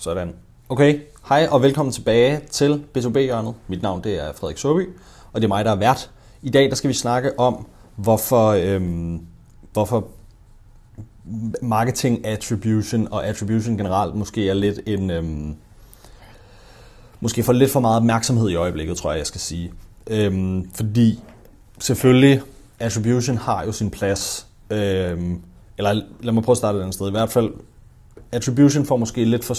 Sådan. Okay, hej og velkommen tilbage til B2B-hjørnet. Mit navn det er Frederik Søby, og det er mig, der er vært. I dag der skal vi snakke om, hvorfor, øhm, hvorfor marketing attribution og attribution generelt måske er lidt en... Øhm, måske får lidt for meget opmærksomhed i øjeblikket, tror jeg, jeg skal sige. Øhm, fordi selvfølgelig, attribution har jo sin plads. Øhm, eller lad mig prøve at starte et andet sted. I hvert fald attribution får måske lidt for,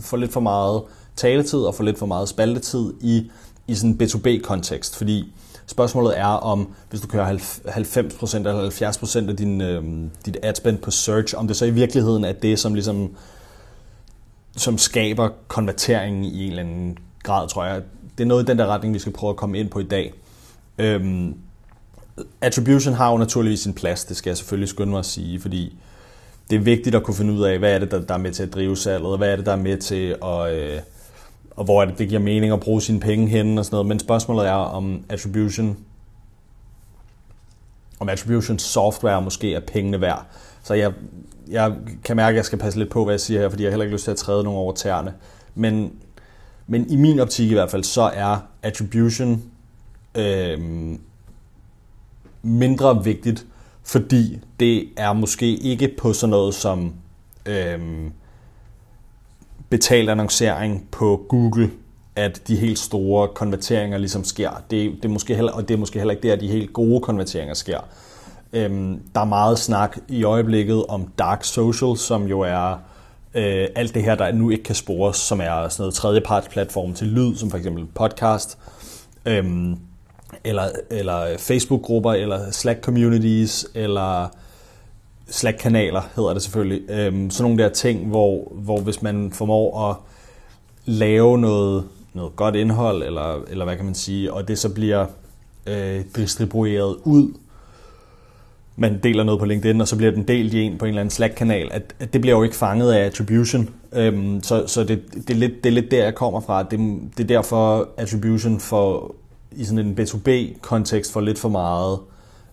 for lidt for meget taletid og for lidt for meget spaltetid i, i sådan en B2B-kontekst, fordi spørgsmålet er om, hvis du kører 90% eller 70% af din, øh, dit adspend på search, om det så i virkeligheden er det, som ligesom som skaber konverteringen i en eller anden grad, tror jeg. Det er noget i den der retning, vi skal prøve at komme ind på i dag. Øhm, attribution har jo naturligvis sin plads, det skal jeg selvfølgelig skynde mig at sige, fordi det er vigtigt at kunne finde ud af, hvad er det, der, der er med til at drive salget, hvad er det, der er med til at... Øh, og hvor er det, det giver mening at bruge sine penge hen og sådan noget. Men spørgsmålet er, om attribution, om attribution software måske er pengene værd. Så jeg, jeg kan mærke, at jeg skal passe lidt på, hvad jeg siger her, fordi jeg har heller ikke lyst til at træde nogen over tæerne. Men, men i min optik i hvert fald, så er attribution øh, mindre vigtigt fordi det er måske ikke på sådan noget som øhm, betalt annoncering på Google, at de helt store konverteringer ligesom sker. Det, det er måske heller, og det er måske heller ikke der, de helt gode konverteringer sker. Øhm, der er meget snak i øjeblikket om dark social, som jo er øh, alt det her, der nu ikke kan spores, som er sådan noget tredjepartsplatform til lyd, som for eksempel podcast. Øhm, eller, eller Facebook-grupper, eller Slack-communities, eller Slack-kanaler hedder det selvfølgelig. Øhm, sådan nogle der ting, hvor, hvor hvis man formår at lave noget, noget godt indhold, eller, eller hvad kan man sige, og det så bliver øh, distribueret ud, man deler noget på LinkedIn, og så bliver den delt i en på en eller anden Slack-kanal, at, at det bliver jo ikke fanget af attribution. Øhm, så så det, det, er lidt, det er lidt der, jeg kommer fra. Det, det er derfor attribution for i sådan en B2B-kontekst får lidt for meget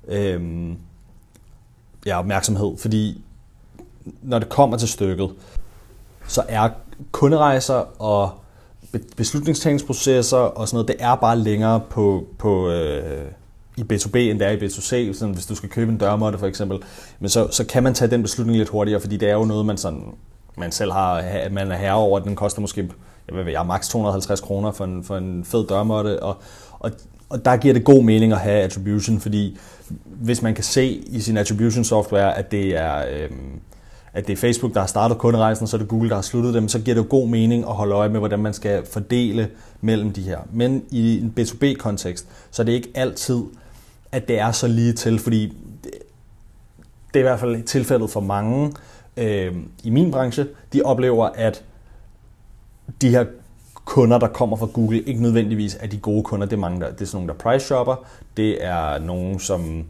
øh, ja, opmærksomhed, fordi når det kommer til stykket, så er kunderejser og beslutningstagningsprocesser og sådan noget, det er bare længere på, på øh, i B2B, end det er i B2C. Sådan, hvis du skal købe en dørmåtte for eksempel, men så, så kan man tage den beslutning lidt hurtigere, fordi det er jo noget, man, sådan, man selv har, man er herre over. Den koster måske jeg, ved, jeg maks 250 kroner for en, for en fed dørmåtte, og, og, og der giver det god mening at have attribution, fordi hvis man kan se i sin attribution software, at det er, øhm, at det er Facebook, der har startet kunderejsen, og så er det Google, der har sluttet dem, så giver det jo god mening at holde øje med, hvordan man skal fordele mellem de her. Men i en B2B-kontekst, så er det ikke altid, at det er så lige til, fordi det, det er i hvert fald tilfældet for mange øh, i min branche, de oplever, at de her kunder, der kommer fra Google, ikke nødvendigvis er de gode kunder. Det er, mange, der, det er sådan nogle, der price shopper. Det er nogen, som,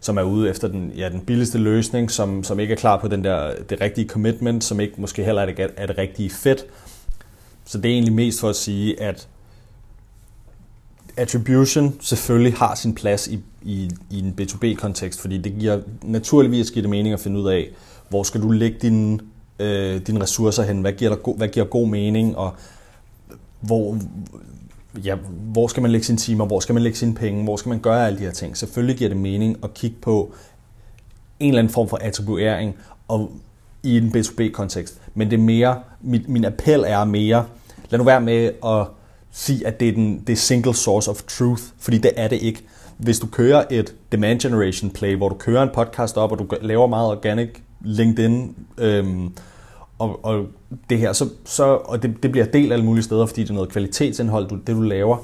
som er ude efter den, ja, den billigste løsning, som, som ikke er klar på den der, det rigtige commitment, som ikke måske heller er det, er det rigtige fedt. Så det er egentlig mest for at sige, at attribution selvfølgelig har sin plads i, i, i en B2B-kontekst, fordi det giver naturligvis giver det mening at finde ud af, hvor skal du lægge dine, øh, dine ressourcer hen, hvad giver, der, hvad giver god mening, og hvor, ja, hvor skal man lægge sine timer, hvor skal man lægge sine penge, hvor skal man gøre alle de her ting. Selvfølgelig giver det mening at kigge på en eller anden form for attribuering og i en B2B-kontekst. Men det er mere, min, min appel er mere, lad nu være med at sige, at det er, den, det er single source of truth, fordi det er det ikke. Hvis du kører et demand generation play, hvor du kører en podcast op, og du laver meget organic LinkedIn øhm, og, og det her, så, så, og det, det bliver delt alle mulige steder, fordi det er noget kvalitetsindhold, du, det du laver.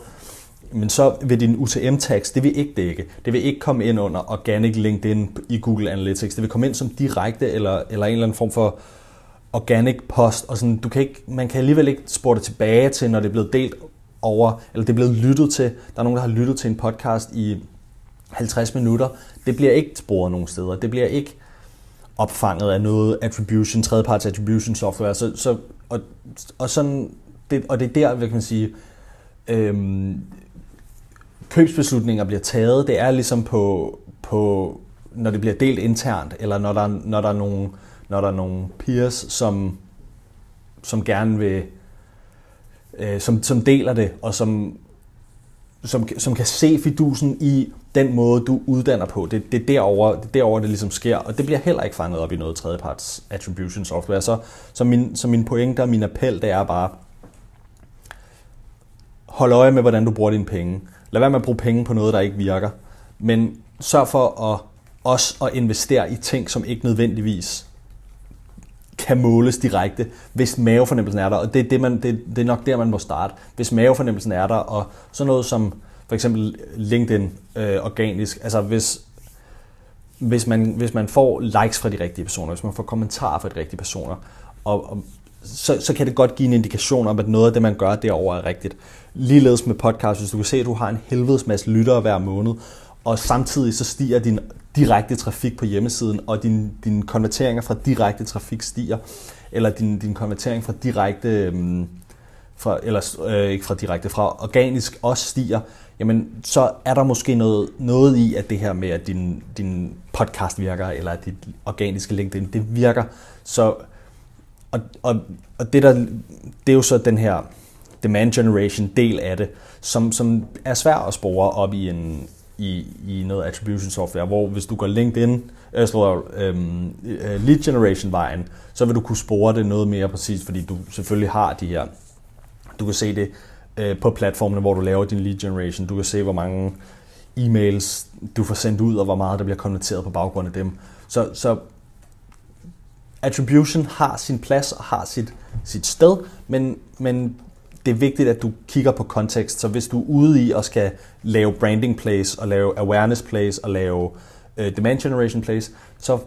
Men så vil din UTM-tags, det vil ikke dække. Det vil ikke komme ind under Organic LinkedIn i Google Analytics. Det vil komme ind som direkte eller, eller en eller anden form for organic post. Og sådan, du kan ikke, man kan alligevel ikke spore det tilbage til, når det er blevet delt over, eller det er blevet lyttet til. Der er nogen, der har lyttet til en podcast i 50 minutter. Det bliver ikke sporet nogen steder. Det bliver ikke opfanget af noget attribution, tredjeparts attribution software. Så, så, og, og, sådan, det, og det er der, hvad kan man sige, øhm, købsbeslutninger bliver taget. Det er ligesom på, på når det bliver delt internt, eller når der, når der er nogle, når der er nogle peers, som som gerne vil, øh, som, som deler det, og som, som, som kan se fidusen i den måde, du uddanner på. Det, det, er derovre, det er derovre, det ligesom sker, og det bliver heller ikke fanget op i noget tredjeparts attribution software. Så, så, min, så min pointe og min appel, det er bare, hold øje med, hvordan du bruger dine penge. Lad være med at bruge penge på noget, der ikke virker. Men sørg for at også at investere i ting, som ikke nødvendigvis kan måles direkte, hvis mavefornemmelsen er der. Og det er, det, man, det, det er nok der, man må starte. Hvis mavefornemmelsen er der, og sådan noget som for eksempel LinkedIn øh, organisk, altså hvis, hvis, man, hvis man får likes fra de rigtige personer, hvis man får kommentarer fra de rigtige personer, og, og så, så kan det godt give en indikation om, at noget af det, man gør derovre er rigtigt. Ligeledes med podcast, hvis du kan se, at du har en helvedes masse lyttere hver måned, og samtidig så stiger din direkte trafik på hjemmesiden, og din, din konverteringer fra direkte trafik stiger, eller din, din konvertering fra direkte, øhm, fra, eller øh, ikke fra direkte, fra organisk også stiger, jamen så er der måske noget, noget i, at det her med, at din, din podcast virker, eller at dit organiske LinkedIn, det virker. Så, og, og, og det, der, det er jo så den her demand generation del af det, som, som er svær at spore op i en, i, i noget attribution software, hvor hvis du går LinkedIn, øh, slår, øhm, øh, lead generation vejen, så vil du kunne spore det noget mere præcist, fordi du selvfølgelig har de her, du kan se det øh, på platformene, hvor du laver din lead generation, du kan se, hvor mange e-mails du får sendt ud, og hvor meget der bliver konverteret på baggrund af dem. Så, så attribution har sin plads og har sit, sit sted, men, men det er vigtigt, at du kigger på kontekst. Så hvis du er ude i og skal lave branding plays, og lave awareness plays, og lave øh, demand generation plays, så,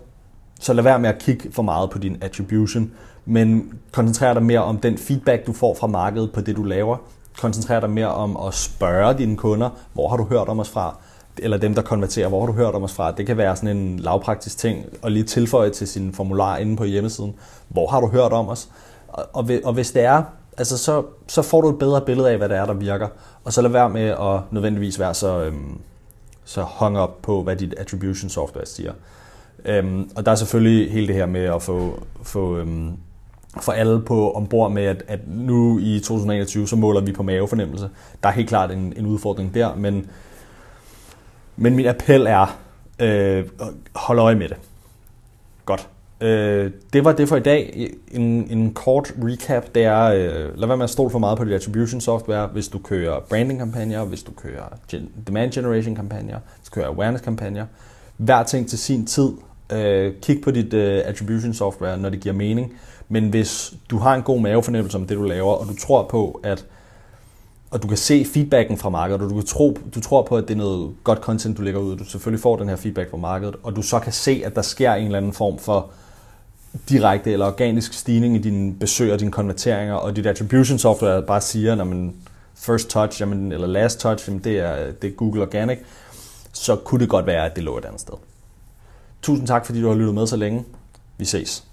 så lad være med at kigge for meget på din attribution, men koncentrer dig mere om den feedback, du får fra markedet på det, du laver koncentrere dig mere om at spørge dine kunder, hvor har du hørt om os fra? eller dem, der konverterer, hvor har du hørt om os fra? Det kan være sådan en lavpraktisk ting, at lige tilføje til sin formular inde på hjemmesiden. Hvor har du hørt om os? Og, og hvis det er altså så, så får du et bedre billede af, hvad det er, der virker. Og så lad være med at nødvendigvis være så, øhm, så hung op på, hvad dit attribution software siger. Øhm, og der er selvfølgelig hele det her med at få, få, øhm, for alle på ombord med, at, at nu i 2021, så måler vi på mavefornemmelse. Der er helt klart en, en udfordring der, men, men min appel er, øh, hold øje med det. Godt. Øh, det var det for i dag. En, en kort recap, det er, øh, lad være med at stole for meget på dit attribution software, hvis du kører branding kampagner, hvis du kører demand generation kampagner, hvis du kører awareness kampagner. Hver ting til sin tid. Øh, kig på dit øh, attribution software, når det giver mening. Men hvis du har en god mavefornemmelse om det, du laver, og du tror på, at og du kan se feedbacken fra markedet, og du, kan tro, du tror på, at det er noget godt content, du lægger ud, og du selvfølgelig får den her feedback fra markedet, og du så kan se, at der sker en eller anden form for direkte eller organisk stigning i dine besøg og dine konverteringer, og dit attribution software bare siger, når man first touch jamen, eller last touch, jamen, det, er, det er Google Organic, så kunne det godt være, at det lå et andet sted. Tusind tak, fordi du har lyttet med så længe. Vi ses.